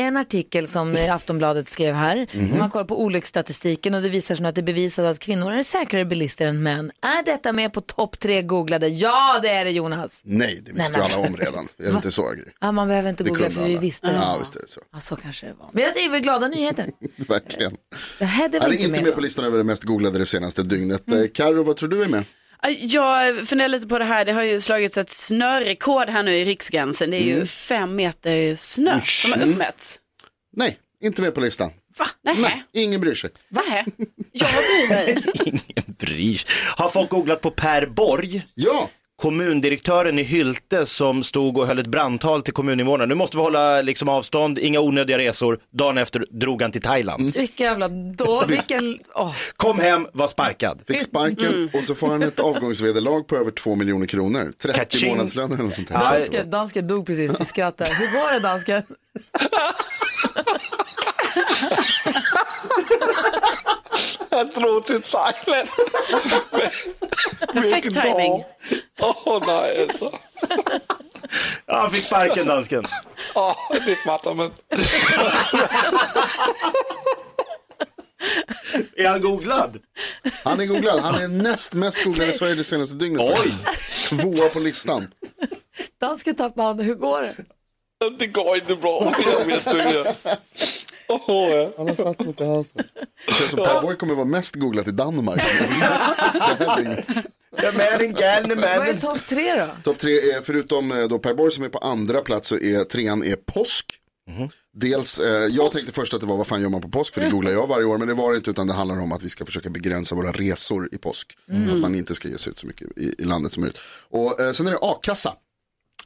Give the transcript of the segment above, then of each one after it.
En artikel som Aftonbladet skrev här. Man kollar på olycksstatistiken och det visar sig att det är bevisat att kvinnor är säkrare bilister än män. Är detta med på topp tre googlade? Ja, det är det Jonas. Nej, det visste ju alla om redan. Är det inte så? Ja, man behöver inte Det googla för vi visste det. Ja, visst är det så. Ja, så kanske det var. Men det är väl glada nyheter. Verkligen. Det här är Är väl det inte med, med på listan över det mest googlade det senaste dygnet. Mm. Karo, vad tror du är med? Jag funderar lite på det här, det har ju slagits ett snörekord här nu i Riksgränsen. Det är ju fem meter snö som har uppmätts. Nej, inte med på listan. Va? Nähä? Nej, ingen bryr sig. Nähä? Jag bryr mig. Ingen bryr sig. Har folk googlat på Per Borg? Ja, Kommundirektören i Hylte som stod och höll ett brandtal till kommuninvånarna. Nu måste vi hålla liksom avstånd, inga onödiga resor. Dagen efter drog han till Thailand. Vilken jävla då, vilken, åh. Kom hem, var sparkad. fick sparken och så får han ett avgångsvederlag på över 2 miljoner kronor. 30 Kaching. månadslöner eller något sånt här. Ja, Dansken, dansken dog precis i skratt där. Hur var det dansken? Han drog till Thailand. Perfekt timing. Åh nej alltså. Ja, han fick sparken dansken. Åh, det fattar man. Är han googlad? Han är googlad, han är näst mest googlad i Sverige det senaste dygnet. Oj. Tvåa på listan. Dansken tappade handen, hur går det? Det går inte bra. Jag vet inte. Åh, ja. Han har satt mot i halsen. Det känns som Per Borg kommer vara mest googlat i Danmark. Är galne Vad är topp tre då? Topp tre är, förutom eh, då Per Borg som är på andra plats, så är trean är påsk. Dels, eh, jag tänkte först att det var vad fan gör man på påsk, för det googlar jag varje år, men det var det inte, utan det handlar om att vi ska försöka begränsa våra resor i påsk. Att man inte ska ge sig ut så mycket i, i landet som möjligt. Och eh, sen är det a-kassa.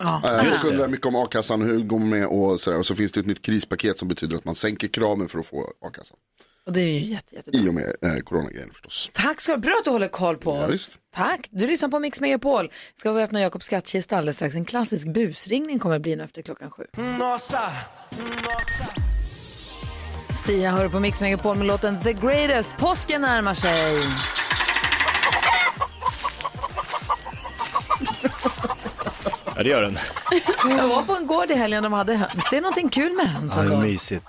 Eh, Folk undrar mycket om a-kassan, hur går man med och sådär. Och så finns det ett nytt krispaket som betyder att man sänker kraven för att få a-kassan. Och det är ju jätte, jättebra. I och med eh, coronagrejen förstås. Tack ska du Bra att du håller koll på Ja, oss. visst. Tack. Du lyssnar på Mix Megapol. Ska vi öppna Jakobs skattkista alldeles strax. En klassisk busringning kommer att bli nu efter klockan sju. Sia hör på Mix Megapol med låten The Greatest. Påsken närmar sig. Ja, det gör den. Jag var på en gård i helgen och de hade höns. Det är någonting kul med höns. Ja, det är mysigt.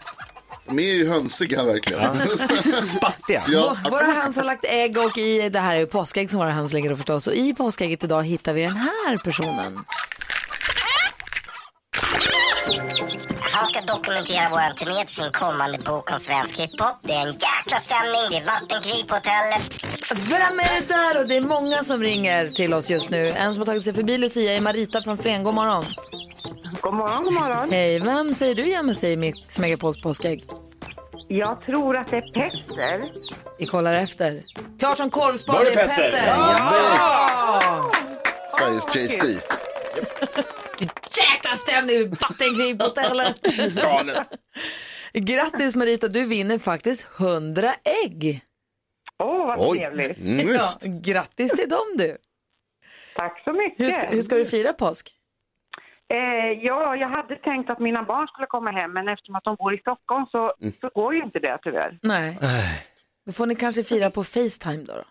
De är ju hönsiga verkligen. Spattiga. ja. Våra höns har lagt ägg och i, det här är ju påskägg som våra höns lägger då förstås. Och i påskägget idag hittar vi den här personen. Han ska dokumentera våran turné till sin kommande bok om svensk hiphop. Det är en jäkla stämning, det är vattenkrig på hotellet. Vem är det där? Och det är många som ringer till oss just nu. En som har tagit sig förbi Lucia är Marita från Flen. God morgon. God morgon, god morgon. Hej, vem säger du gömmer sig i Mix Megapols påskägg? Jag tror att det är Petter. Vi kollar efter. Klart som korvspad, det är Petter? Petter. Ja, Sveriges Jay-Z. Jäkla stämning, vattenkrig på hotellet. Galet. Grattis Marita, du vinner faktiskt 100 ägg. Åh, vad Oj. trevligt. Mm, Ja, grattis till dem du. Tack så mycket. Hur ska, hur ska du fira påsk? Eh, ja, jag hade tänkt att mina barn skulle komma hem, men eftersom att de bor i Stockholm så, så går ju inte det tyvärr. Nej. Då får ni kanske fira på Facetime då. då.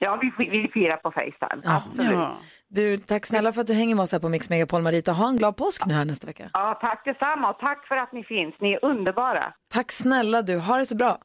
Ja, vi, vi firar på Facetime. Ja. Absolut. Ja. Ja. Du, tack snälla för att du hänger med oss här på Mix Megapol Marita. Ha en glad påsk nu här nästa vecka. tack detsamma och tack för att ni finns. Ni är underbara. Tack snälla du, ha det så bra.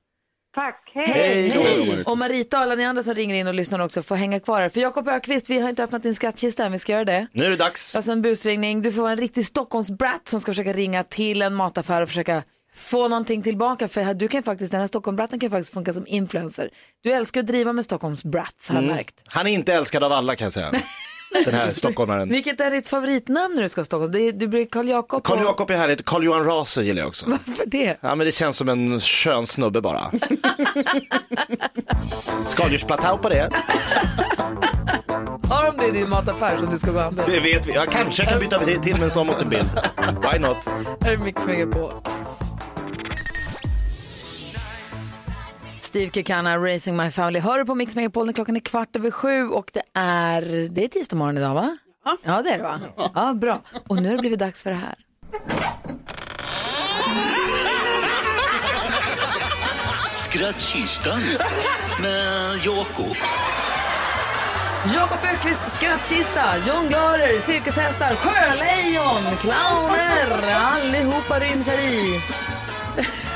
Tack, hej. Hej, hej. Marita. Och Marita och alla ni andra som ringer in och lyssnar också får hänga kvar här. För Jakob Ökvist, vi har inte öppnat din skattkista än, vi ska göra det. Nu är det dags. Alltså en busringning. Du får vara en riktig Stockholmsbrat som ska försöka ringa till en mataffär och försöka få någonting tillbaka. För här- du kan faktiskt, den här Stockholmsbratten kan faktiskt funka som influencer. Du älskar att driva med Stockholmsbrats har jag märkt. Han är inte älskad av alla kan jag säga. Den här stockholmaren. Vilket är ditt favoritnamn när du ska till Stockholm? Du, du blir Karl Jakob. Karl Jakob är härligt, Karl Johan Raser gillar jag också. Varför det? Ja men det känns som en skön snubbe bara. Skaldjursplatå på det. Har de det i din mataffär som du ska gå och handla? Det vet vi. Ja, kanske jag kan byta till med en sån mot en bild. Why not? Här är Mix på. Steve Kekana, Racing My Family. Hör du på Mix Megapol när klockan är kvart över sju och det är, det är tisdag morgon idag va? Ja. ja, det är det va? Ja, bra. Och nu har det blivit dags för det här. Skrattkistan med Jakob. Jakob Öqvist skrattkista, jonglörer, cirkushästar, sjölejon, clowner, allihopa ryms här i.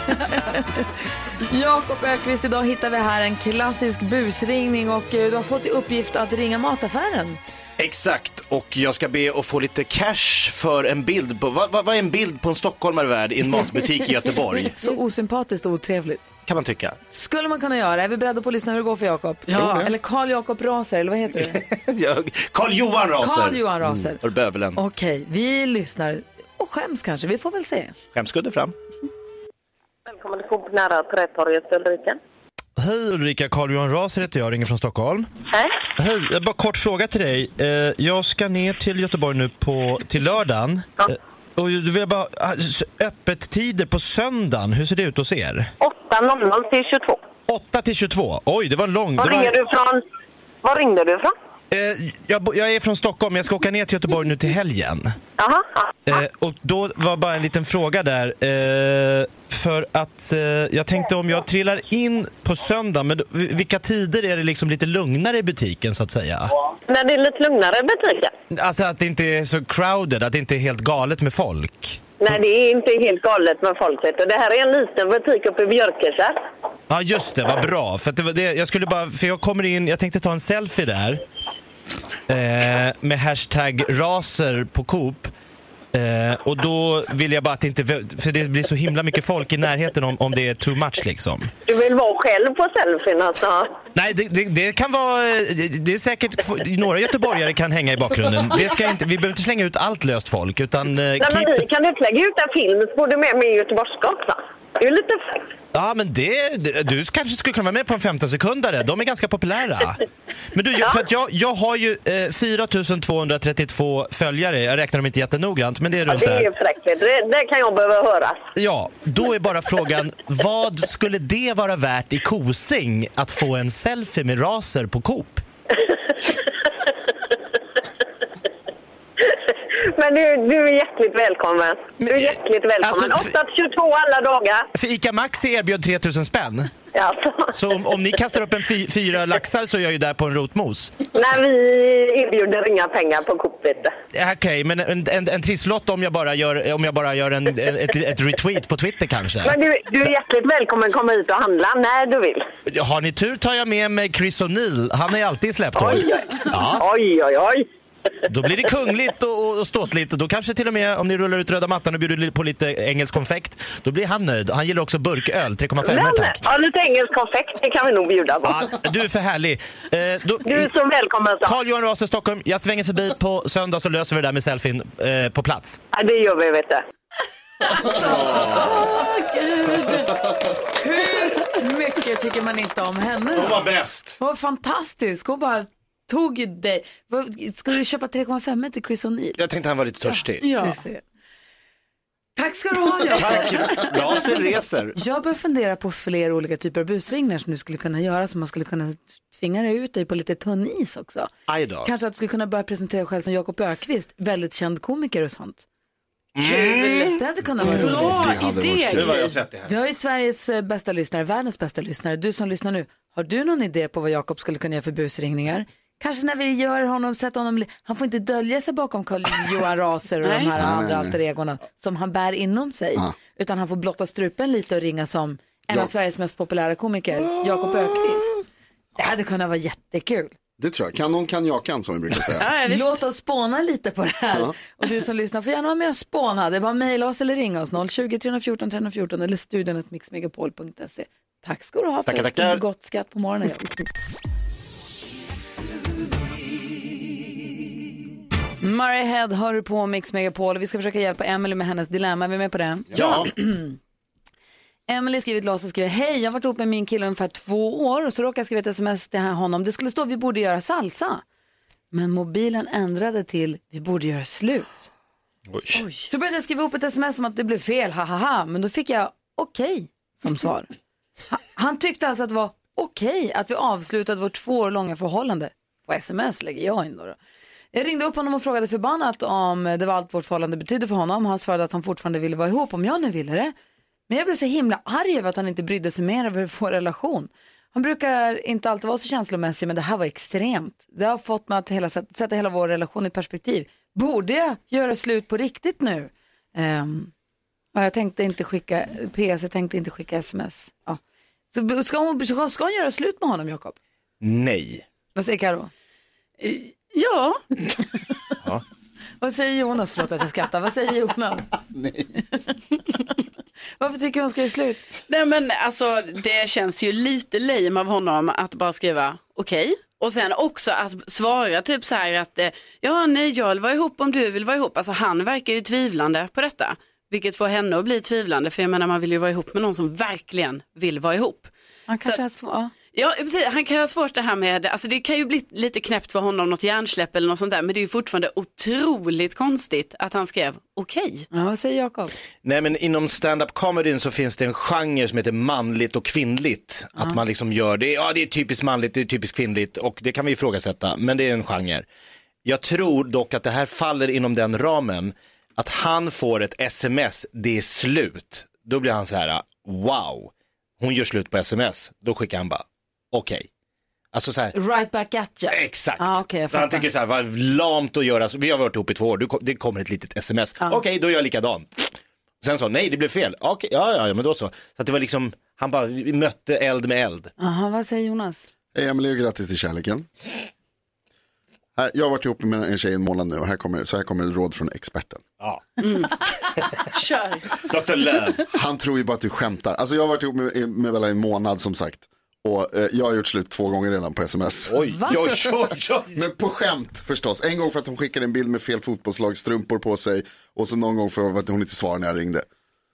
Jakob Öqvist, idag hittar vi här en klassisk busringning och eh, du har fått i uppgift att ringa mataffären. Exakt, och jag ska be att få lite cash för en bild på, vad, vad vad är en bild på en stockholmare värd i en matbutik i Göteborg? Så osympatiskt och otrevligt. Kan man tycka. Skulle man kunna göra. Är vi beredda på att lyssna hur det går för Jakob? Ja. Eller Karl Jakob Raser, eller vad heter du? Ja, Karl-Johan Raser. Karl Johan Raser. Du bövelen? Okej, vi lyssnar och skäms kanske. Vi får väl se. Skämskudde fram. Välkommen till Coop nära Trätorget Ulrika. Hej Ulrika, Carl-Johan Raser heter jag, ringer från Stockholm. Hej. Hej, jag bara kort fråga till dig. Eh, Jag ska ner till Göteborg nu på, till lördagen. Ja. Eh, Och du vill bara, ah, öppettider på söndagen, hur ser det ut hos er? 8.00 till 22. 8 till 22, oj det var en lång. Var var, ringer du från? Var ringde du ifrån? Eh, jag, jag är från Stockholm, jag ska åka ner till Göteborg nu till helgen. Jaha. ja. Eh, och då var bara en liten fråga där. Eh, för att eh, jag tänkte om jag trillar in på söndag, men vilka tider är det liksom lite lugnare i butiken så att säga? När det är lite lugnare i butiken? Alltså att det inte är så crowded, att det inte är helt galet med folk. Nej, det är inte helt galet med folk. Det här är en liten butik uppe i Björkeskär. Ja just det, vad bra. För, det var det, jag skulle bara, för jag kommer in, jag tänkte ta en selfie där. Eh, med hashtag raser på Coop. Eh, och då vill jag bara att det inte, för det blir så himla mycket folk i närheten om, om det är too much liksom. Du vill vara själv på selfien alltså? Nej, det, det, det kan vara, det är säkert, några göteborgare kan hänga i bakgrunden. Det ska inte, vi behöver inte slänga ut allt löst folk utan eh, Nej, men vi kan inte lägga ut en film så får du med mig i göteborgska också. Det är ju lite fräckt. Ja, men det, du kanske skulle kunna vara med på en 15 sekundare. De är ganska populära. Men du, jag- för att jag, jag har ju eh, 4232 följare. Jag räknar dem inte jättenoggrant, men det är Ja, runt det är ju där. du. Det, det kan jag behöva höra. Ja, då är bara frågan, vad skulle det vara värt i Kosing att få en selfie med raser på Coop? Men du, du är hjärtligt välkommen. Du är Men, hjärtligt välkommen. alltså, 8 till 22 alla dagar. För ICA Maxi erbjöd 3000 spänn. Ja. Så om, om ni kastar upp en fy, fyra laxar så är jag ju där på en rotmos. Nej, vi erbjuder inga pengar på Coop. Ja, Okej, men en, en, en trisslott om jag bara gör, om jag bara gör en, ett, ett retweet på Twitter kanske? Men du, du är hjärtligt välkommen komma hit och handla när du vill. Har ni tur tar jag med mig Chris O'Neill. Han är alltid i släptåg. Oj, oj. Ja, Oj, oj, oj. Då blir det kungligt och, och- ståtligt. Då kanske till och med om ni rullar ut röda mattan och bjuder på lite engelsk konfekt, då blir han nöjd. Han gillar också burköl, 3,5 Men, tack. ja, lite engelsk konfekt, det kan vi nog bjuda på. Ja, du är för härlig. Eh, då, Du är så välkommen. Carl-Johan Raser, Stockholm. Jag svänger förbi på söndag så löser vi det där med selfien eh, på plats. Ja, det gör vi, vet du. Hur mycket tycker man inte om henne? Hon var bäst. Hon var fantastisk. Hon bara tog ju dig. Ska du köpa 3,5 till Chris O'Neill? Jag tänkte han var lite törstig. Du ser. Tack ska du ha Jakob. Tack, reser. Jag börjar fundera på fler olika typer av busringningar som du skulle kunna göra som man skulle kunna tvinga dig ut dig på lite tunn is också. Kanske att du skulle kunna börja presentera dig själv som Jakob Ökvist, väldigt känd komiker och sånt. Kul! Det hade kunnat vara roligt. Bra idé. kul. Nu var jag svettig här. Vi har ju Sveriges bästa lyssnare, världens bästa lyssnare. Du som lyssnar nu, har du någon idé på vad Jakob skulle kunna göra för busringningar? Kanske när vi gör honom, sätter honom, han får inte dölja sig bakom Carl-Johan Raser och de Nej. här andra alter egorna som han bär inom sig. Utan han får blotta strupen lite och ringa som en av Ja. Sveriges mest populära komiker, Jakob Ökvist. Det hade kunnat vara jättekul. Det tror jag. Kanon kanjakan som vi brukar säga. Ja, ja. Låt oss spåna lite på det här. Och du som lyssnar får gärna vara med och spåna. Det är bara mejla oss eller ringa oss 020 314 314 eller studion mixmegapol.se. Tack ska du ha för Tackar, ett tackar. gott skratt på morgonen. Murray Head hör du på Mix Megapol vi ska försöka hjälpa Emily med hennes dilemma. Är vi med på det? Ja. Emily skriver till oss och skriver Hej, jag har varit ihop med min kille ungefär två år och så råkade jag skriva ett sms till honom. Det skulle stå vi borde göra salsa. Men mobilen ändrade till vi borde göra slut. Oj. Så började jag skriva upp ett sms om att det blev fel, ha ha ha. Men då fick jag okej som svar. Ha, Han tyckte alltså att det var okej att vi avslutade vårt två år långa förhållande. På sms lägger jag in då. då. Jag ringde upp honom och frågade förbannat om det var allt vårt förhållande betydde för honom. Han svarade att han fortfarande ville vara ihop om jag nu ville det. Men jag blev så himla arg över att han inte brydde sig mer över vår relation. Han brukar inte alltid vara så känslomässig men det här var extremt. Det har fått mig att hela, sätta hela vår relation i perspektiv. Borde jag göra slut på riktigt nu? Um, ja, jag tänkte inte skicka PS, jag tänkte inte skicka sms. Ja. Så ska hon, ska, ska hon göra slut med honom Jakob? Nej. Vad säger Karo? Ja. ja. Vad säger Jonas? Förlåt att jag skrattar. Vad säger Jonas? Nej. Varför tycker du hon ska göra slut? Nej men alltså det känns ju lite lame av honom att bara skriva okej. Okay. Och sen också att svara typ så här att eh, ja nej jag vill vara ihop om du vill vara ihop. Alltså han verkar ju tvivlande på detta. Vilket får henne att bli tvivlande för jag menar man vill ju vara ihop med någon som verkligen vill vara ihop. Han kanske har svårt. Ja, precis. Han kan ju ha svårt det här med, alltså det kan ju bli lite knäppt för honom, något hjärnsläpp eller något sånt där, men det är ju fortfarande otroligt konstigt att han skrev okej. Okay. Ja, vad säger Jakob? Nej men inom stand-up comedyn så finns det en genre som heter manligt och kvinnligt. Ja. Att man liksom gör det, ja det är typiskt manligt, det är typiskt kvinnligt och det kan vi ifrågasätta, men det är en genre. Jag tror dock att det här faller inom den ramen, att han får ett sms, det är slut. Då blir han så här, wow, hon gör slut på sms. Då skickar han bara, okej. Okay. Alltså så här, right back at you. Exakt. Ah, okay, jag han tycker så här, vad lamt att göra, vi har varit ihop i två år, det kommer ett litet sms. Ah. Okej, okay, då gör jag likadan. Sen så, nej det blev fel. Okej, okay, ja, ja, men då så. Så att det var liksom, han bara mötte eld med eld. Aha, vad säger Jonas? Hej Emelie och grattis till kärleken. Här, jag har varit ihop med en tjej en månad nu och här kommer, så här kommer ett råd från experten. Ja. Mm. Kör. Dr. Löv. Han tror ju bara att du skämtar. Alltså jag har varit ihop med, med Bella en månad som sagt. Och eh, jag har gjort slut två gånger redan på sms. Oj, oj, oj, oj. Men på skämt förstås. En gång för att hon skickade en bild med fel fotbollslagsstrumpor på sig. Och så någon gång för att hon inte svarade när jag ringde.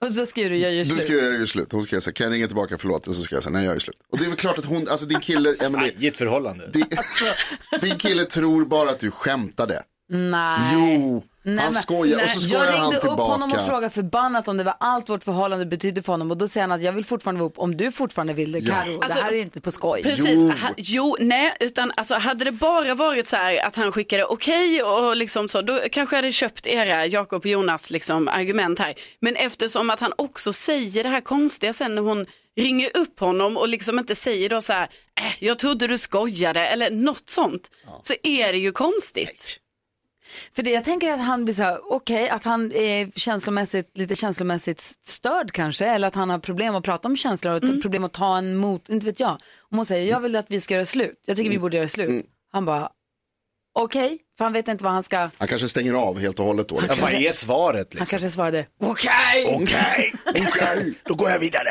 Och så skriver du jag gör slut. Då skriver jag gör slut. Hon skrev så här, kan jag ringa tillbaka förlåt? Och så skrev jag så här, nej jag gör slut. Och det är väl klart att hon, alltså din kille, Svajigt förhållande. Din, din kille tror bara att du skämtade. Nej. Jo, Nej, han skojar och nej. så skojar Jag han ringde upp tillbaka. honom och frågade förbannat om det var allt vårt förhållande betydde för honom och då säger han att jag vill fortfarande vara ihop om du fortfarande vill det. Ja. Karo, Alltså, det här är inte på skoj. Precis, Jo. ha, jo, nej, utan alltså hade det bara varit så här att han skickade okej och liksom så, då kanske jag hade köpt era Jakob och Jonas liksom argument här. Men eftersom att han också säger det här konstiga sen när hon ringer upp honom och liksom inte säger då så här, äh, jag trodde du skojade eller något sånt, så är det ju konstigt. För det jag tänker att han blir så här, okej, att han är känslomässigt, lite känslomässigt störd kanske, eller att han har problem att prata om känslor och ett problem att ta en mot, inte vet jag. Om hon säger, jag vill att vi ska göra slut, jag tycker vi borde göra slut. Han bara, okej, för han vet inte vad han ska, Han kanske stänger av helt och hållet då. Liksom. vad är svaret han liksom? kanske svarade, okej. Okej, okej, då går jag vidare.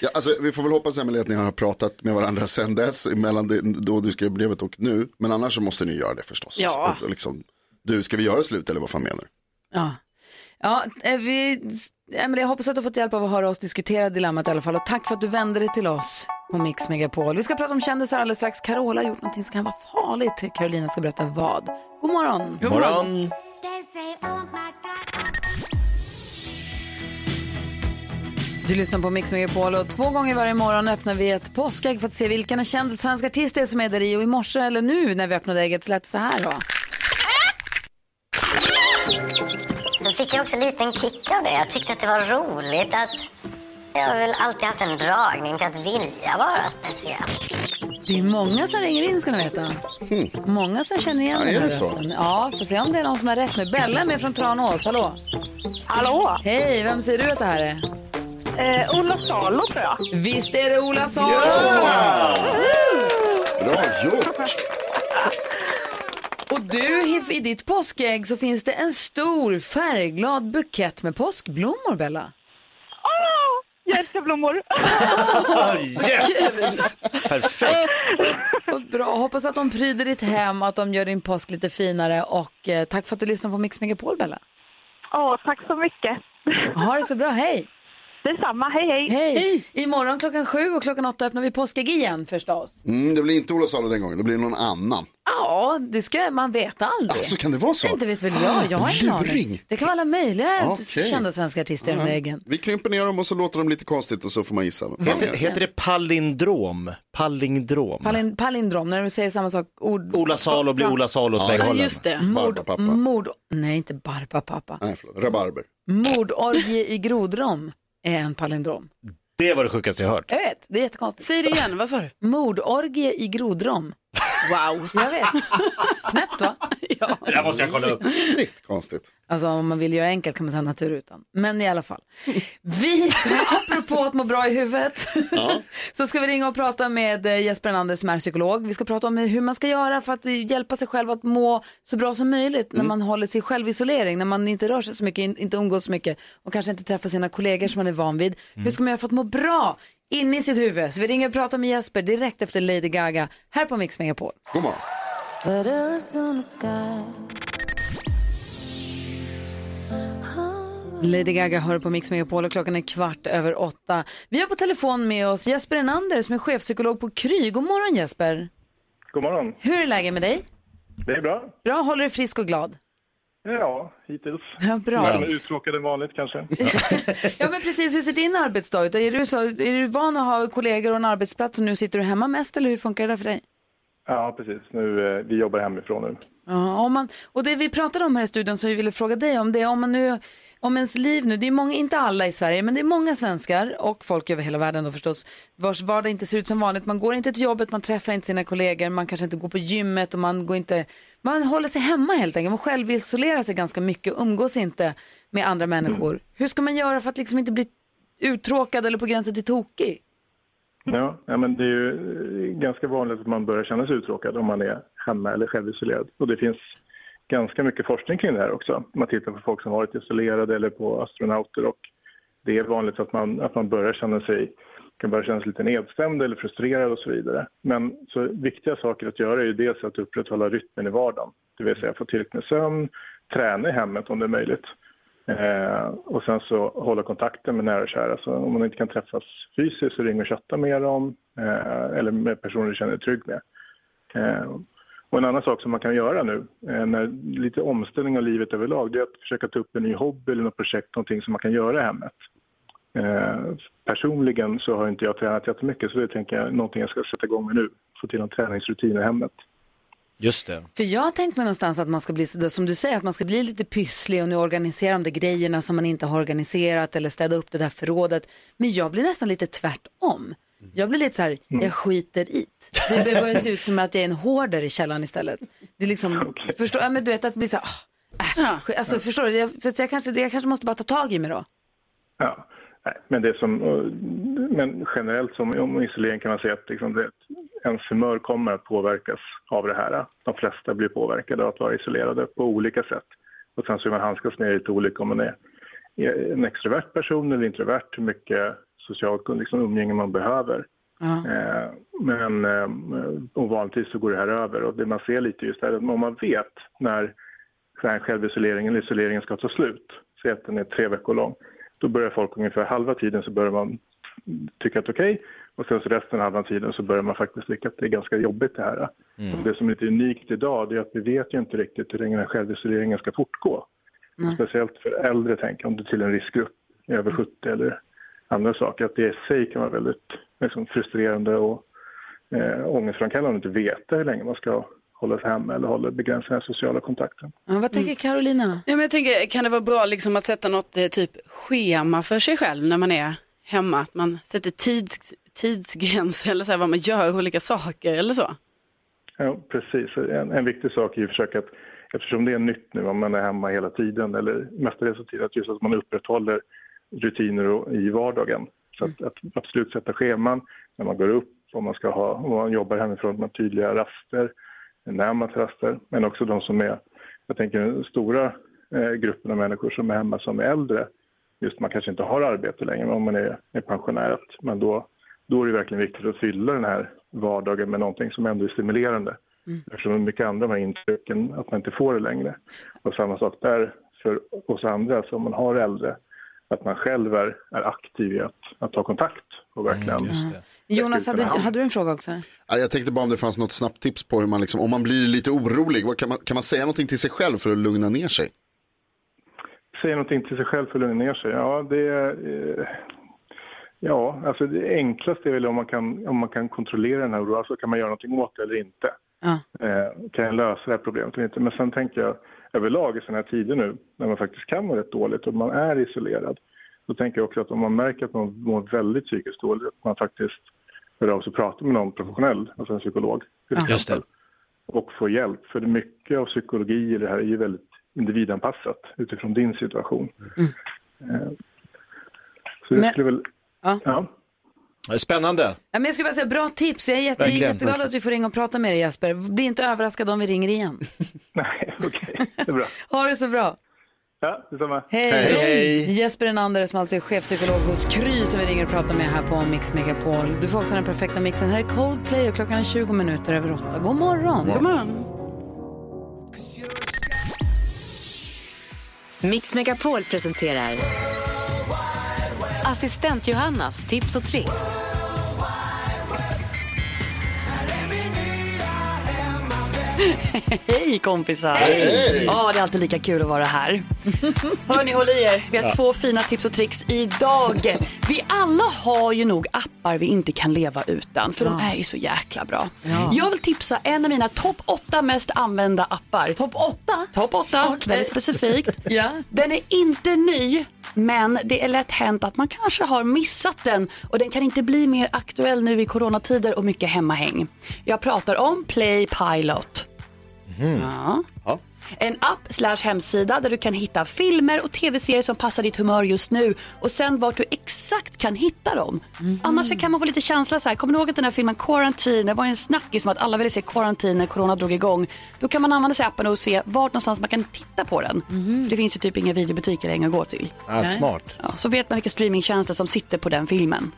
Ja, alltså, vi får väl hoppas Emelie att ni har pratat med varandra sen dess, mellan det, då du skrev brevet och nu. Men annars så måste ni göra det förstås. Ja. Och, och liksom, du, ska vi göra slut eller vad fan menar du? Ja, ja eh, vi, Emelie, jag hoppas att du har fått hjälp av att höra oss diskutera dilemmat i alla fall och tack för att du vände dig till oss på Mix Megapol. Vi ska prata om kändisar alldeles strax. Carola har gjort någonting som kan vara farligt. Carolina ska berätta vad. God morgon. God morgon. Du lyssnar på Mix Megapol och två gånger varje morgon öppnar vi ett påskägg för att se vilken en känd svensk artist det är som är där i. Och i morse, eller nu när vi öppnade ägget, så lät det så här då. Fick jag också en liten kick av det. Jag tyckte att det var roligt att jag har väl alltid haft en dragning till att vilja vara speciell. Det är många som ringer in ska ni veta. Många som känner igen Ja, den är här rösten. Ja, får se om det är någon som har rätt nu. Bella är med från Tranås, hallå. Hallå? Hej, vem säger du att det här är? Eh, Ola Salo tror jag. Visst är det Ola Salo! Bra gjort! Och du, i- ditt påskägg så finns det en stor färgglad bukett med påskblommor, Bella. Åh, jag älskar blommor. Yes! Perfekt. Och bra, hoppas att de pryder ditt hem, att de gör din påsk lite finare och eh, tack för att du lyssnar på Mix Megapol, Bella. Åh, tack så mycket. Ha det så bra, hej! Detsamma, hej hej. Hej! Imorgon klockan sju och klockan åtta öppnar vi påskägg igen förstås. Mm, det blir inte Ola Salo den gången, det blir någon annan. Ja, det ska man veta aldrig. Alltså kan det vara så? Inte vet väl jag, jag har ingen aning. Det kan vara alla möjliga Okej. kända svenska artister i den Ja. vägen. Vi krymper ner dem och så låter de lite konstigt och så får man gissa. Heter, heter det palindrom? Palindrom? Palin, palindrom, när du säger samma sak. Ord, Ola Salo blir Ola Salo åt bägge hållen. Mord, Barbapapa. mord, nej inte Barbapapa. Nej, förlåt. Rabarber. Mordorgie i grodrom är en palindrom. Det var det sjukaste jag hört. Jag vet, det är jättekonstigt. Säg det igen, vad sa du? Mordorgie i grodrom. Wow. Jag vet. Knäppt va? ja. Det där måste jag kolla upp. Riktigt konstigt. Alltså om man vill göra enkelt kan man säga naturutan. Men i alla fall. Vi, apropå att må bra i huvudet, så ska vi ringa och prata med eh, Jesper Enander som är psykolog. Vi ska prata om hur man ska göra för att hjälpa sig själv att må så bra som möjligt när man håller sig i självisolering, när man inte rör sig så mycket, in- inte umgås så mycket och kanske inte träffar sina kollegor som man är van vid. Hur ska man göra för att må bra inne i sitt huvud? Så vi ringer och pratar med Jesper direkt efter Lady Gaga här på Mix Megapol. God morgon. Lady Gaga hör på Mix Megapol och klockan är kvart över åtta. Vi har på telefon med oss Jesper Enander som är chefpsykolog på Kry. God morgon Jesper. God morgon. Hur är läget med dig? Det är bra. Bra, håller du frisk och glad? Ja, hittills. Ja, bra. Men uttråkad än vanligt kanske. Ja men precis, hur ser din arbetsdag ut? Är du, så, är du van att ha kollegor och en arbetsplats och nu sitter du hemma mest eller hur funkar det där för dig? Ja, precis. Nu, eh, vi jobbar hemifrån nu. Ja, om man, och det vi pratade om här i studion som vi ville fråga dig om det är om man nu, om ens liv nu, det är många, inte alla i Sverige, men det är många svenskar och folk över hela världen då förstås, vars vardag inte ser ut som vanligt. Man går inte till jobbet, man träffar inte sina kollegor, man kanske inte går på gymmet och man går inte, man håller sig hemma helt enkelt, man själv isolerar sig ganska mycket, umgås inte med andra människor. Hur ska man göra för att liksom inte bli uttråkad eller på gränsen till tokig? Ja, ja, men det är ju eh, ganska vanligt att man börjar känna sig uttråkad om man är hemma eller självisolerad. Och det finns ganska mycket forskning kring det här också. Man tittar på folk som varit isolerade eller på astronauter och det är vanligt att man, att man börjar känna sig kan börja känna sig lite nedstämd eller frustrerad och så vidare. Men så viktiga saker att göra är ju dels att upprätthålla rytmen i vardagen. Det vill säga få tillräckligt med sömn, träna i hemmet om det är möjligt. Eh, och sen så hålla kontakten med nära och kära. Så om man inte kan träffas fysiskt så ring och chatta med dem eh, eller med personer du känner dig trygg med. Eh, och en annan sak som man kan göra nu, eh, när lite omställning av livet överlag, det är att försöka ta upp en ny hobby eller något projekt, någonting som man kan göra i hemmet. Eh, personligen så har inte jag tränat jättemycket så det tänker jag någonting jag ska sätta igång med nu. Få till en träningsrutin i hemmet. Just det. För jag har tänkt mig någonstans att man ska bli, som du säger, att man ska bli lite pysslig och nu organisera de där grejerna som man inte har organiserat eller städa upp det där förrådet. Men jag blir nästan lite tvärtom. Jag blir lite så här, jag skiter i det. Det börjar se ut som att jag är en hoarder i källaren istället. Det är liksom, förstår, ja, men du vet att blir så här, ah, alltså, skit- alltså, förstår du, jag, för jag, kanske, jag kanske måste bara ta tag i mig då. Ja, nej, men, det som, eh, men generellt som om isolering kan man säga att liksom det, ens humör kommer att påverkas av det här. De flesta blir påverkade av att vara isolerade på olika sätt. Och sen så är man handskas med det lite olika om man är en extrovert person eller introvert, hur mycket socialt liksom, umgänge man behöver. Eh, men eh, vanligtvis så går det här över och det man ser lite just är att om man vet när självisoleringen eller isoleringen ska ta slut, säg att den är tre veckor lång, då börjar folk ungefär halva tiden så börjar man tycka att det okej och sen så resten av halva tiden så börjar man faktiskt tycka att det är ganska jobbigt det här. Mm. Och det som är lite unikt idag det är att vi vet ju inte riktigt hur länge den här självisoleringen ska fortgå. Speciellt för äldre, tänker om du till en riskgrupp, över 70 eller andra saker, att det i sig kan vara väldigt liksom, frustrerande och eh, ångestframkallande att inte veta hur länge man ska hålla sig hemma eller hålla, begränsa den sociala kontakten. Ja, vad tänker Carolina? Ja, men jag tänker, kan det vara bra liksom att sätta något eh, typ schema för sig själv när man är hemma? Att man sätter tids, tidsgränser eller så här, vad man gör, olika saker eller så? Ja, precis. En, en viktig sak är ju att försöka att, eftersom det är nytt nu, om man är hemma hela tiden eller mestadels av tiden, att just att man upprätthåller rutiner och, i vardagen. Så att, att absolut sätta scheman när man går upp, om man ska ha, om man jobbar hemifrån med tydliga raster, när man tar raster, men också de som är, jag tänker den stora eh, gruppen av människor som är hemma som är äldre, just man kanske inte har arbete längre, men om man är, är pensionär, man då, då är det verkligen viktigt att fylla den här vardagen med någonting som ändå är stimulerande. Eftersom mycket andra här intrycken, att man inte får det längre. Och samma sak där för oss andra, så om man har äldre, att man själv är, är aktiv i att, att ta kontakt och verkligen... Jonas, hade, hade du en fråga också? Ja, jag tänkte bara om det fanns något snabbt tips på hur man, liksom, om man blir lite orolig, vad kan, man, kan man säga någonting till sig själv för att lugna ner sig? Säga någonting till sig själv för att lugna ner sig. Ja, det är... Eh, ja, alltså det enklaste är väl om man kan, om man kan kontrollera den här oron. Alltså kan man göra någonting åt det eller inte? Eh, kan jag lösa det här problemet eller inte? Men sen tänker jag överlag i sådana här tider nu, när man faktiskt kan må rätt dåligt och man är isolerad, då tänker jag också att om man märker att man mår väldigt psykiskt dåligt, att man faktiskt hör av sig och pratar med någon professionell, alltså en psykolog till exempel, och får hjälp. För mycket av psykologi i det här är ju väldigt individanpassat utifrån din situation. Eh, Så Men- skulle väl... Ja. Spännande. Ja, men jag skulle bara säga bra tips. Jag är, jätte, jag är Verkligen. jätteglad att vi får ringa och prata med dig Jesper. Bli inte överraskad om vi ringer igen. Nej, okej. Det är bra. Ha det så bra. Ja, detsamma. Hej! Jesper Enander som alltså är chefpsykolog hos Kry som vi ringer och pratar med här på Mix Megapol. Du får också den perfekta mixen. Här är Coldplay och klockan är 20 minuter över 8. God morgon! God morgon. Mix Megapol presenterar Assistent Johannas tips och tricks. Hej kompisar! Hej! Ja, det är alltid lika kul att vara här. Hörni, håll i er. Vi har Ja. två fina tips och tricks idag. Vi alla har ju nog appar vi inte kan leva utan, för de Ja. är ju så jäkla bra. Ja. Jag vill tipsa en av mina topp åtta mest använda appar. Topp åtta? Topp åtta, Okej. väldigt specifikt. Ja. Den är inte ny, men det är lätt hänt att man kanske har missat den och den kan inte bli mer aktuell nu i coronatider och mycket hemmahäng. Jag pratar om Play Pilot. Ja. En app slash hemsida där du kan hitta filmer och tv-serier som passar ditt humör just nu och sen vart du exakt kan hitta dem. Annars så kan man få lite känsla så här, kommer ni ihåg att den här filmen Quarantine, det var en snackis som att alla ville se Quarantine när corona drog igång. Då kan man använda sig appen och se vart någonstans man kan titta på den. För det finns ju typ inga videobutiker längre att gå till. Ah, smart. Ja, så vet man vilka streamingtjänster som sitter på den filmen.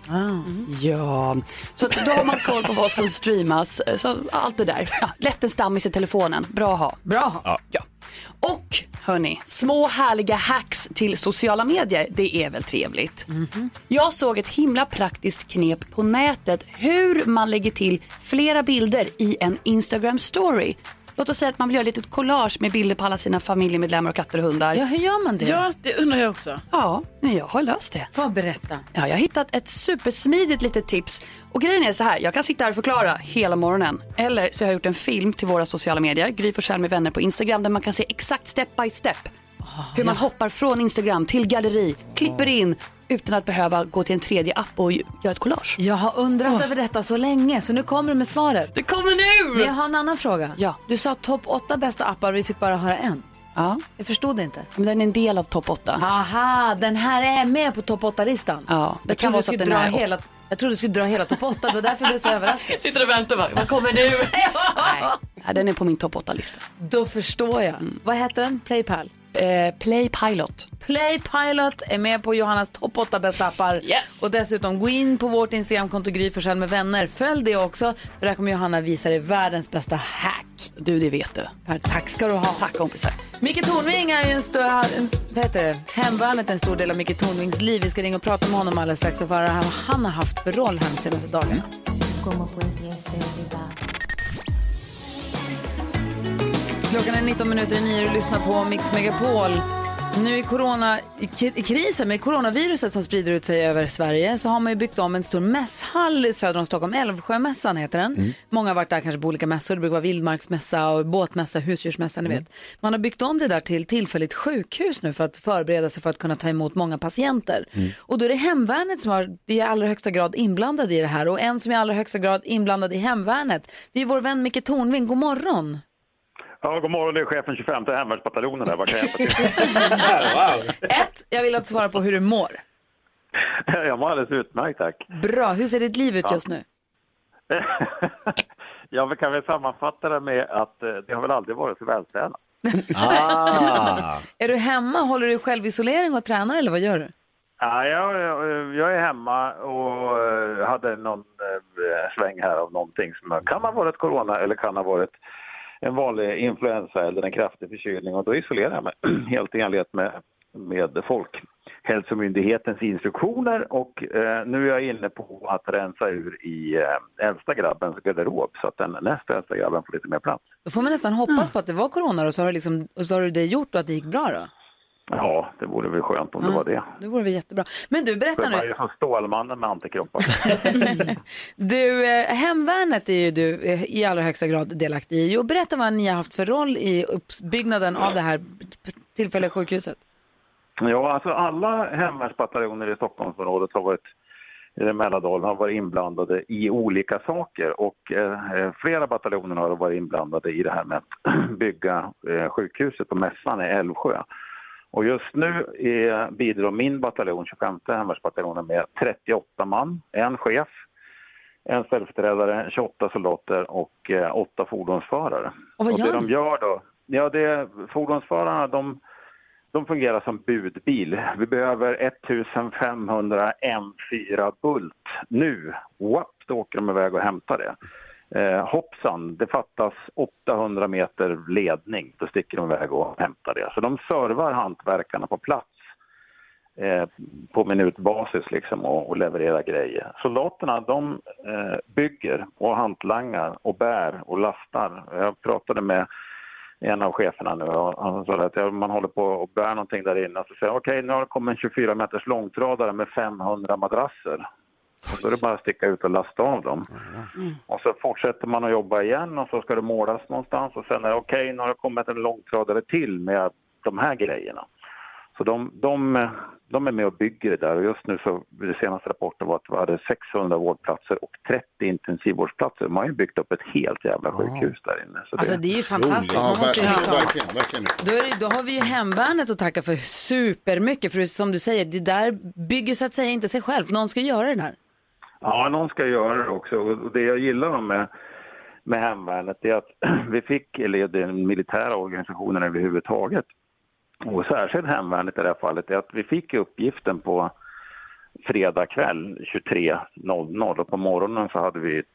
Ja, så att då har man koll på vad som streamas. Så allt det där. Ja, lätt en stammis i telefonen. Bra att ha. Bra ja. ja. Och hörni, små härliga hacks till sociala medier. Det är väl trevligt. Jag såg ett himla praktiskt knep på nätet hur man lägger till flera bilder i en Instagram story. Låt oss säga att man vill göra ett litet collage med bilder på alla sina familjemedlemmar och katter och hundar. Ja, hur gör man det? Ja, det undrar jag också. Ja, men jag har löst det. Får berätta? Ja, jag har hittat ett supersmidigt litet tips. Och grejen är så här, jag kan sitta här och förklara hela morgonen. Eller så har jag gjort en film till våra sociala medier, Gry Forssell med vänner på Instagram, där man kan se exakt step by step. hur man hoppar från Instagram till galleri, klipper in utan att behöva gå till en tredje app och göra ett collage. Jag har undrat över detta så länge, så nu kommer du med svaret. Det kommer nu! Men jag har en annan fråga. Ja. Du sa topp åtta bästa appar, vi fick bara höra en. Ja. Jag förstod det inte. Men den är en del av topp 8. Aha, den här är med på topp 8-listan. Ja, det jag kan vara du så att den dra är- hela jag trodde du skulle dra hela topp 8, det var därför jag blev så överraskad. Sitter och väntar bara, vad kommer nu? Nej, den är på min topp 8-lista. Då förstår jag. Vad heter den? Playpal? Eh, Play Pilot. Play Pilot är med på Johannas topp 8 bästa appar. Yes. Och dessutom gå in på vårt Instagramkonto Gry Forssell med vänner. Följ det också, för där kommer Johanna visa dig världens bästa hack. Du, det vet du. Per, tack ska du ha. Tack kompisar. Micke Tornving är ju en stor, en, vad heter det? Hemvärnet är en stor del av Micke Tornvings liv. Vi ska ringa och prata med honom alldeles strax och få höra vad han har haft för roll här de senaste dagarna. Klockan är 19 minuter i nio och lyssnar på Mix Megapol. Nu i, corona, i krisen med coronaviruset som sprider ut sig över Sverige så har man ju byggt om en stor mässhall söder om Stockholm. Älvsjömässan heter den. Många har varit där kanske på olika mässor. Det brukar vara vildmarksmässa och båtmässa, husdjursmässa, ni vet. Man har byggt om det där till tillfälligt sjukhus nu för att förbereda sig för att kunna ta emot många patienter. Och då är det hemvärnet som har, i allra högsta grad inblandad i det här och en som är i allra högsta grad inblandad i hemvärnet. Det är vår vän Micke Tornving. God morgon! Ja, god morgon, det är chefen 25 hemvärnsbataljonen här. Vad kan jag hjälpa till? Ett, jag vill att du svarar på hur du mår. Jag mår alldeles utmärkt, tack. Bra, hur ser ditt liv ut Ja. just nu? Jag kan väl sammanfatta det med att eh, det har väl aldrig varit så vältränat. Ah. Är du hemma, håller du självisolering och tränar eller vad gör du? Ja, jag, jag- jag är hemma och eh, hade någon eh, sväng här av någonting som kan ha varit corona eller kan ha varit en vanlig influensa eller en kraftig förkylning och då isolerar jag mig helt i enlighet med, med Hälsomyndighetens instruktioner och eh, nu är jag inne på att rensa ur i eh, äldsta grabbens garderob så att den nästa äldsta grabben får lite mer plats. Då får man nästan hoppas på att det var corona och så har du, liksom, och så har du det gjort och att det gick bra då. Ja, det vore väl skönt om det var det. Det vore väl jättebra. Men du, berätta För man är nu. ju som Stålmannen med antikroppar. Du, eh, hemvärnet är ju du eh, i allra högsta grad delaktig i. Och berätta vad ni har haft för roll i uppbyggnaden av det här tillfälliga sjukhuset. Ja, alltså alla hemvärnsbataljoner i Stockholmsområdet har varit eller Mälardalen har varit inblandade i olika saker och eh, flera bataljoner har varit inblandade i det här med att bygga eh, sjukhuset på Mässan i Älvsjö. Och just nu är, bidrar min bataljon, 25 hemvärnsbataljonen, med 38 man, en chef, en ställföreträdare, 28 soldater och eh, 8 fordonsförare. Och vad det gör de ni? gör då? Ja, det, fordonsförarna de de fungerar som budbil. Vi behöver 1500 M4 Bult nu. What? Då åker de iväg och hämtar det. Eh, hoppsan, det fattas 800 meter ledning. Då sticker de iväg och hämtar det. Så de servar hantverkarna på plats eh, på minutbasis liksom och, och levererar grejer. Soldaterna de eh, bygger och hantlangar och bär och lastar. Jag pratade med en av cheferna nu och han sa att man håller på och bär någonting där inne. Så säger okej okej, nu har det kommit en 24 meters långtradare med 500 madrasser. Och då är det bara att sticka ut och lasta av dem. Och så fortsätter man att jobba igen och så ska det målas någonstans och sen är det okej, nu har det kommit en långtradare till med de här grejerna. Så de, de, de är med och bygger det där och just nu så, det senaste rapporten var att vi hade 600 vårdplatser och 30 intensivvårdsplatser. Man har ju byggt upp ett helt jävla sjukhus där inne. Så Alltså det är ju fantastiskt. Man Ja, måste ju verkligen, liksom... verkligen, verkligen. Då, är det, då har vi ju hemvärnet att tacka för supermycket. För som du säger, det där bygger så att säga inte sig själv. Någon ska göra det där. Ja, någon ska göra det också. Och det jag gillar med, med hemvärnet är att vi fick, eller den militära organisationen överhuvudtaget, och särskilt hemvärnet i det här fallet, är att vi fick uppgiften på fredag kväll 23.00 och på morgonen så hade vi ett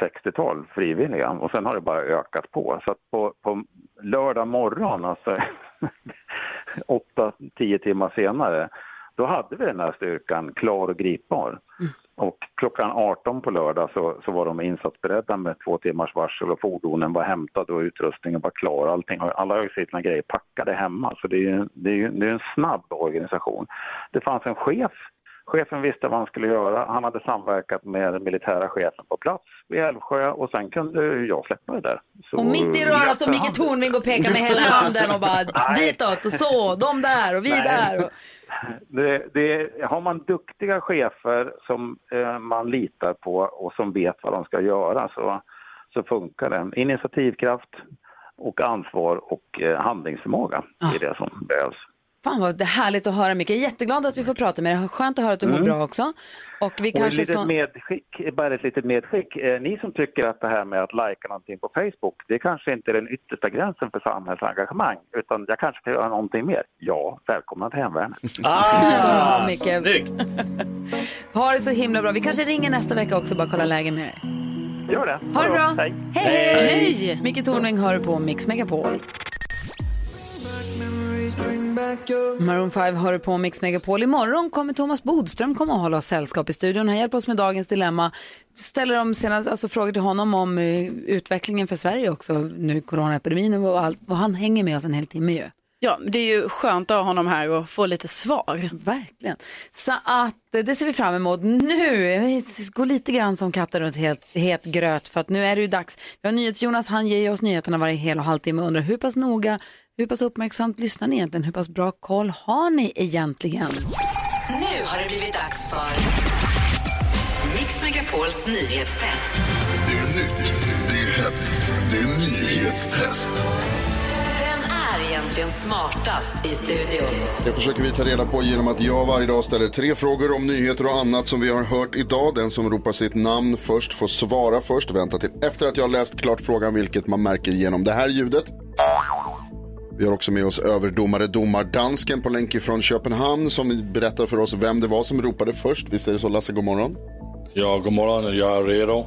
60-tal frivilliga och sen har det bara ökat på. Så att på, på lördag morgon, alltså 8-10 timmar senare, då hade vi den här styrkan klar och gripbar. Mm. Och klockan 18 på lördag så, så var de insatsberedda med två timmars varsel och fordonen var hämtade och utrustningen var klar. Allting, alla har grejer packade hemma så det är ju det är, ju- det är en snabb organisation. Det fanns en chef. Chefen visste vad han skulle göra. Han hade samverkat med den militära chefen på plats vid Älvsjö och sen kunde jag släppa det där. Så Och mitt i röran står Micke Tornving och pekar med hela handen och bara ditåt och så, de där och vi Nej. där. Och... Det, det, har man duktiga chefer som eh, man litar på och som vet vad de ska göra så, så funkar det. Initiativkraft och ansvar och eh, handlingsförmåga är det som behövs. Fan vad det är härligt att höra Micke. Jag är jätteglad att vi får prata med dig. Skönt att höra att du mår Mm. bra också. Och vi Och ett kanske litet så... medskick, bara ett litet medskick. Eh, ni som tycker att det här med att lajka någonting på Facebook, det kanske inte är den yttersta gränsen för samhällsengagemang, utan jag kanske kan göra någonting mer. Ja, välkomna till hemvärnet. Tack ska du ha Micke. Snyggt. Ha det så himla bra. Vi kanske ringer nästa vecka också och bara kolla läget med dig. Gör det. Ha det bra. Hej. Hej! Hej! Micke Tornving hör på Mix Megapol. Maroon 5 hör på Mix Megapol. Imorgon kommer Thomas Bodström komma och hålla oss sällskap i studion. Han hjälper oss med dagens dilemma. Ställer de senast, alltså, frågor till honom om eh, utvecklingen för Sverige också, nu coronaepidemin och allt. Och han hänger med oss en hel timme ju. Ja, det är ju skönt att ha honom här och få lite svar. Verkligen. Så att eh, det ser vi fram emot. Nu, går lite grann som katten runt het, het gröt för att nu är det ju dags. Vi har NyhetsJonas, han ger oss nyheterna varje hel och halvtimme och undrar hur pass noga, hur pass uppmärksamt lyssnar ni egentligen? Hur pass bra koll har ni egentligen? Nu har det blivit dags för Mix Megapols nyhetstest. Det är nytt, det är hett, det är nyhetstest. Är egentligen smartast i studion? Det försöker vi ta reda på genom att jag varje dag ställer tre frågor om nyheter och annat som vi har hört idag. Den som ropar sitt namn först får svara först. Vänta till efter att jag har läst klart frågan, vilket man märker genom det här ljudet. Vi har också med oss överdomare domardansken på länk från Köpenhamn som berättar för oss vem det var som ropade först. Visst är det så Lasse, god morgon? Ja, god morgon. Jag är redo.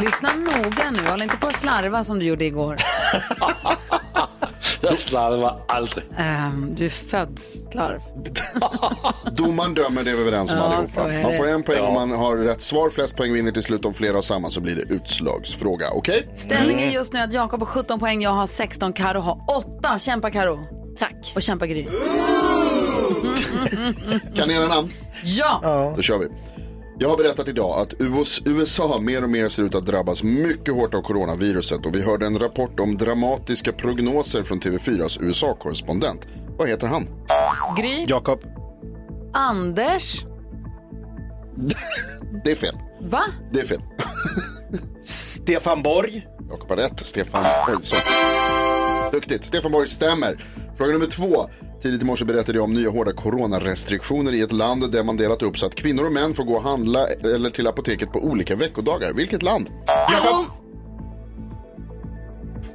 Lyssna noga nu, håll inte på att slarva som du gjorde igår. Jag slarvar aldrig. Ehm, du är född slarv. Domaren dömer, det är vi överens om Ja, allihopa. Man får en poäng Ja. om man har rätt svar. Flest poäng vinner till slut. Om flera har samma så blir det utslagsfråga. Okej? Ställningen just nu är att Jakob har 17 poäng, jag har 16, Karo har 8. Kämpa Karo. Tack. Och kämpa Gry. Kan ni era namn? Ja. Då kör vi. Jag har berättat idag att US- USA mer och mer ser ut att drabbas mycket hårt av coronaviruset och vi hörde en rapport om dramatiska prognoser från TV4s USA-korrespondent. Vad heter han? Gry. Jakob. Anders. Det är fel. Va? Det är fel. Stefan Borg. Jakob har rätt. Stefan Borg. Så. Duktigt. Stefan Borg stämmer. Fråga nummer två. Tidigt i morse berättade jag om nya hårda coronarestriktioner i ett land där man delat upp så att kvinnor och män får gå och handla eller till apoteket på olika veckodagar. Vilket land? Jakob.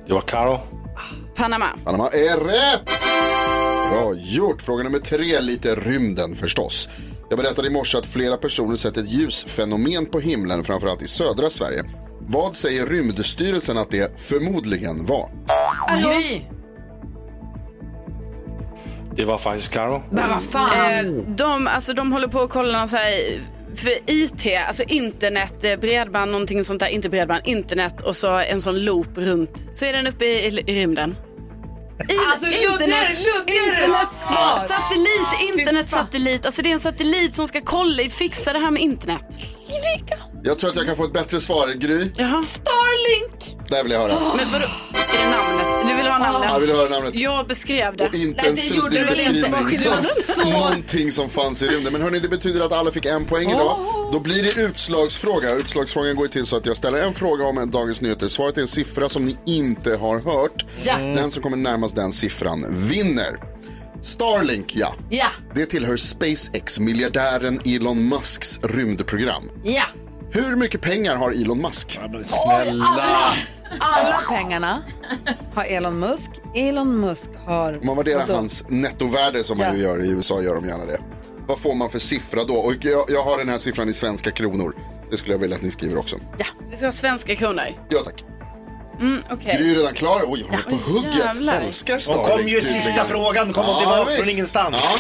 Det var Karo. Panama. Panama är rätt! Bra gjort. Fråga nummer tre, lite rymden förstås. Jag berättade i morse att flera personer sett ett ljusfenomen på himlen, framförallt i södra Sverige. Vad säger Rymdstyrelsen att det förmodligen var? Gry. Det var faktiskt Karo. Men vad fan. Eh, de, alltså, de håller på att kolla så här, för IT, alltså internet, eh, bredband, någonting sånt där, inte bredband, internet och så en sån loop runt. Så är den uppe i, i rymden. I, Alltså, luddigare, luddigare internet, satellit, internet, satellit. Alltså det är en satellit som ska kolla, fixa det här med internet. Jag tror att jag kan få ett bättre svar. Gry, Starlink! där vill jag höra. Men vadå, är det namnet? Du vill ha namnet? Jag vill höra namnet. Jag beskrev det. Och inte en suddig beskrivning någonting som fanns i rymden. Men hörni, det betyder att alla fick en poäng idag. Då blir det utslagsfråga. Utslagsfrågan går ju till så att jag ställer en fråga om en Dagens Nyheter. Svaret är en siffra som ni inte har hört. Ja. Den som kommer närmast den siffran vinner. Starlink, ja. Ja. Det tillhör SpaceX-miljardären Elon Musks rymdprogram. Ja. Hur mycket pengar har Elon Musk? Alla, alla pengarna har Elon Musk. Elon Musk har... Om man värderar Vadå? hans nettovärde som man ju gör i USA gör de gärna det. Vad får man för siffra då? Och jag, jag har den här siffran i svenska kronor. Det skulle jag vilja att ni skriver också. Ja, vi ska ha svenska kronor. Ja tack. Mm, okej. Gry är redan klar. Oj, hon är på hugget. jävlar. Älskar Och Starlink. kom ju tydligen. sista frågan, kom hon tillbaka från visst. ingenstans. Ja.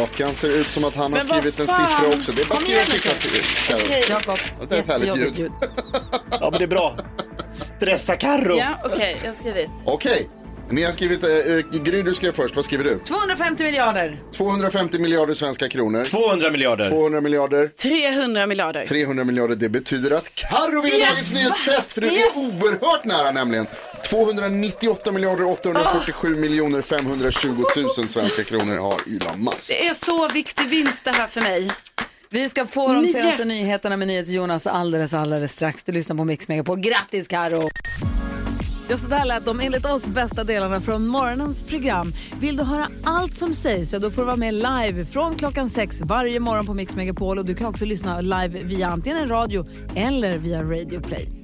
Jockan ser ut som att han har skrivit en siffra också. Det är bara att skriva en siffra. Okej. Jakob, Det är ett härligt ljud. ljud. Ja men det är bra. Stressa Carro. Ja, okej, jag har skrivit. Okej, ni har skrivit, äh, Gry du skrev först, vad skriver du? 250 miljarder. 250 miljarder svenska kronor. 200 miljarder. 200 miljarder. 300 miljarder. 300 miljarder, det betyder att Carro vinner Yes! dagens nyhetstest för du Yes! är oerhört nära nämligen. 298 miljarder 847 miljoner 520 000 svenska kronor har Elon Musk. Det är så viktig vinst det här för mig. Vi ska få de Nio. senaste nyheterna med NyhetsJonas alldeles, alldeles strax. Du lyssnar på Mix Megapol. Grattis Karo! Ja, så där lät de enligt oss bästa delarna från morgonens program. Vill du höra allt som sägs så då får du vara med live från klockan sex varje morgon på Mix Megapol. Och du kan också lyssna live via antingen radio eller via Radio Play.